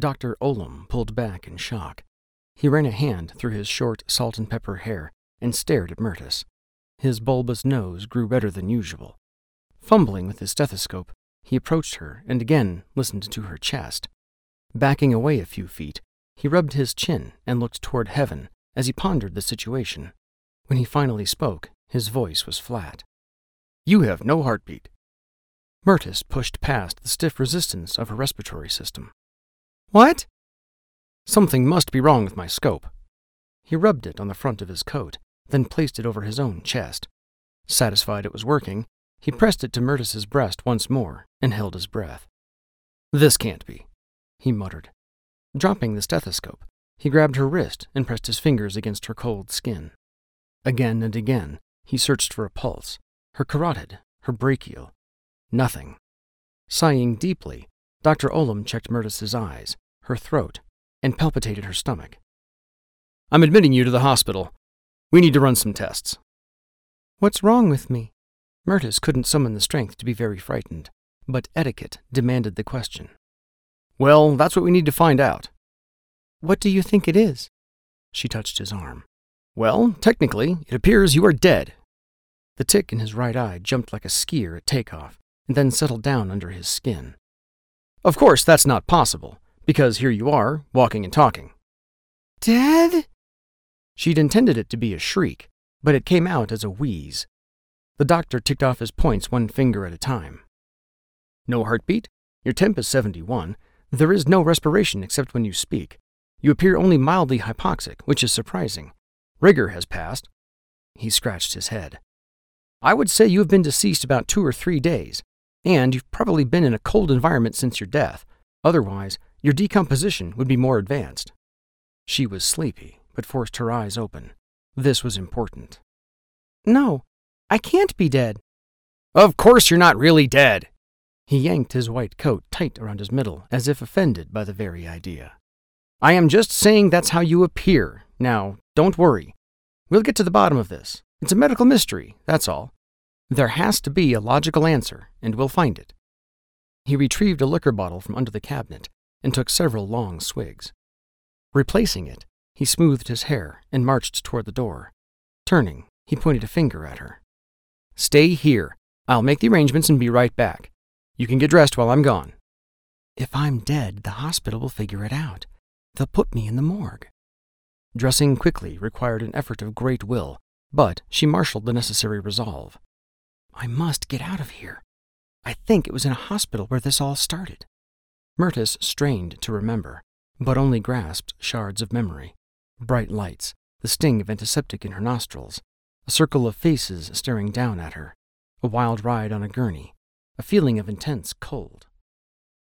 Dr. Olam pulled back in shock. He ran a hand through his short salt and pepper hair and stared at Mirtis. His bulbous nose grew redder than usual. Fumbling with his stethoscope, he approached her and again listened to her chest. Backing away a few feet, he rubbed his chin and looked toward heaven as he pondered the situation. When he finally spoke, his voice was flat. You have no heartbeat. Mirtis pushed past the stiff resistance of her respiratory system. What? Something must be wrong with my scope. He rubbed it on the front of his coat, then placed it over his own chest. Satisfied it was working, he pressed it to Mirtis's breast once more and held his breath. This can't be, he muttered. Dropping the stethoscope, he grabbed her wrist and pressed his fingers against her cold skin. Again and again, he searched for a pulse, her carotid, her brachial. Nothing. Sighing deeply, Dr. Olam checked Mirtis's eyes, her throat, and palpitated her stomach. I'm admitting you to the hospital. We need to run some tests. What's wrong with me? Mirtis couldn't summon the strength to be very frightened, but etiquette demanded the question. Well, that's what we need to find out. What do you think it is? She touched his arm. Well, technically, it appears you are dead. The tick in his right eye jumped like a skier at takeoff and then settled down under his skin. Of course, that's not possible, because here you are, walking and talking. Dead? She'd intended it to be a shriek, but it came out as a wheeze. The doctor ticked off his points one finger at a time. No heartbeat? Your temp is 71. There is no respiration except when you speak. You appear only mildly hypoxic, which is surprising. Rigor has passed. He scratched his head. I would say you have been deceased about two or three days, and you've probably been in a cold environment since your death. Otherwise, your decomposition would be more advanced. She was sleepy, but forced her eyes open. This was important. No, I can't be dead. Of course you're not really dead. He yanked his white coat tight around his middle, as if offended by the very idea. I am just saying that's how you appear. Now, don't worry. We'll get to the bottom of this. It's a medical mystery, that's all. There has to be a logical answer, and we'll find it. He retrieved a liquor bottle from under the cabinet and took several long swigs. Replacing it, he smoothed his hair and marched toward the door. Turning, he pointed a finger at her. Stay here. I'll make the arrangements and be right back. You can get dressed while I'm gone. If I'm dead, the hospital will figure it out. They'll put me in the morgue. Dressing quickly required an effort of great will, but she marshaled the necessary resolve. I must get out of here. I think it was in a hospital where this all started. Mirtis strained to remember, but only grasped shards of memory. Bright lights, the sting of antiseptic in her nostrils, a circle of faces staring down at her, a wild ride on a gurney, a feeling of intense cold.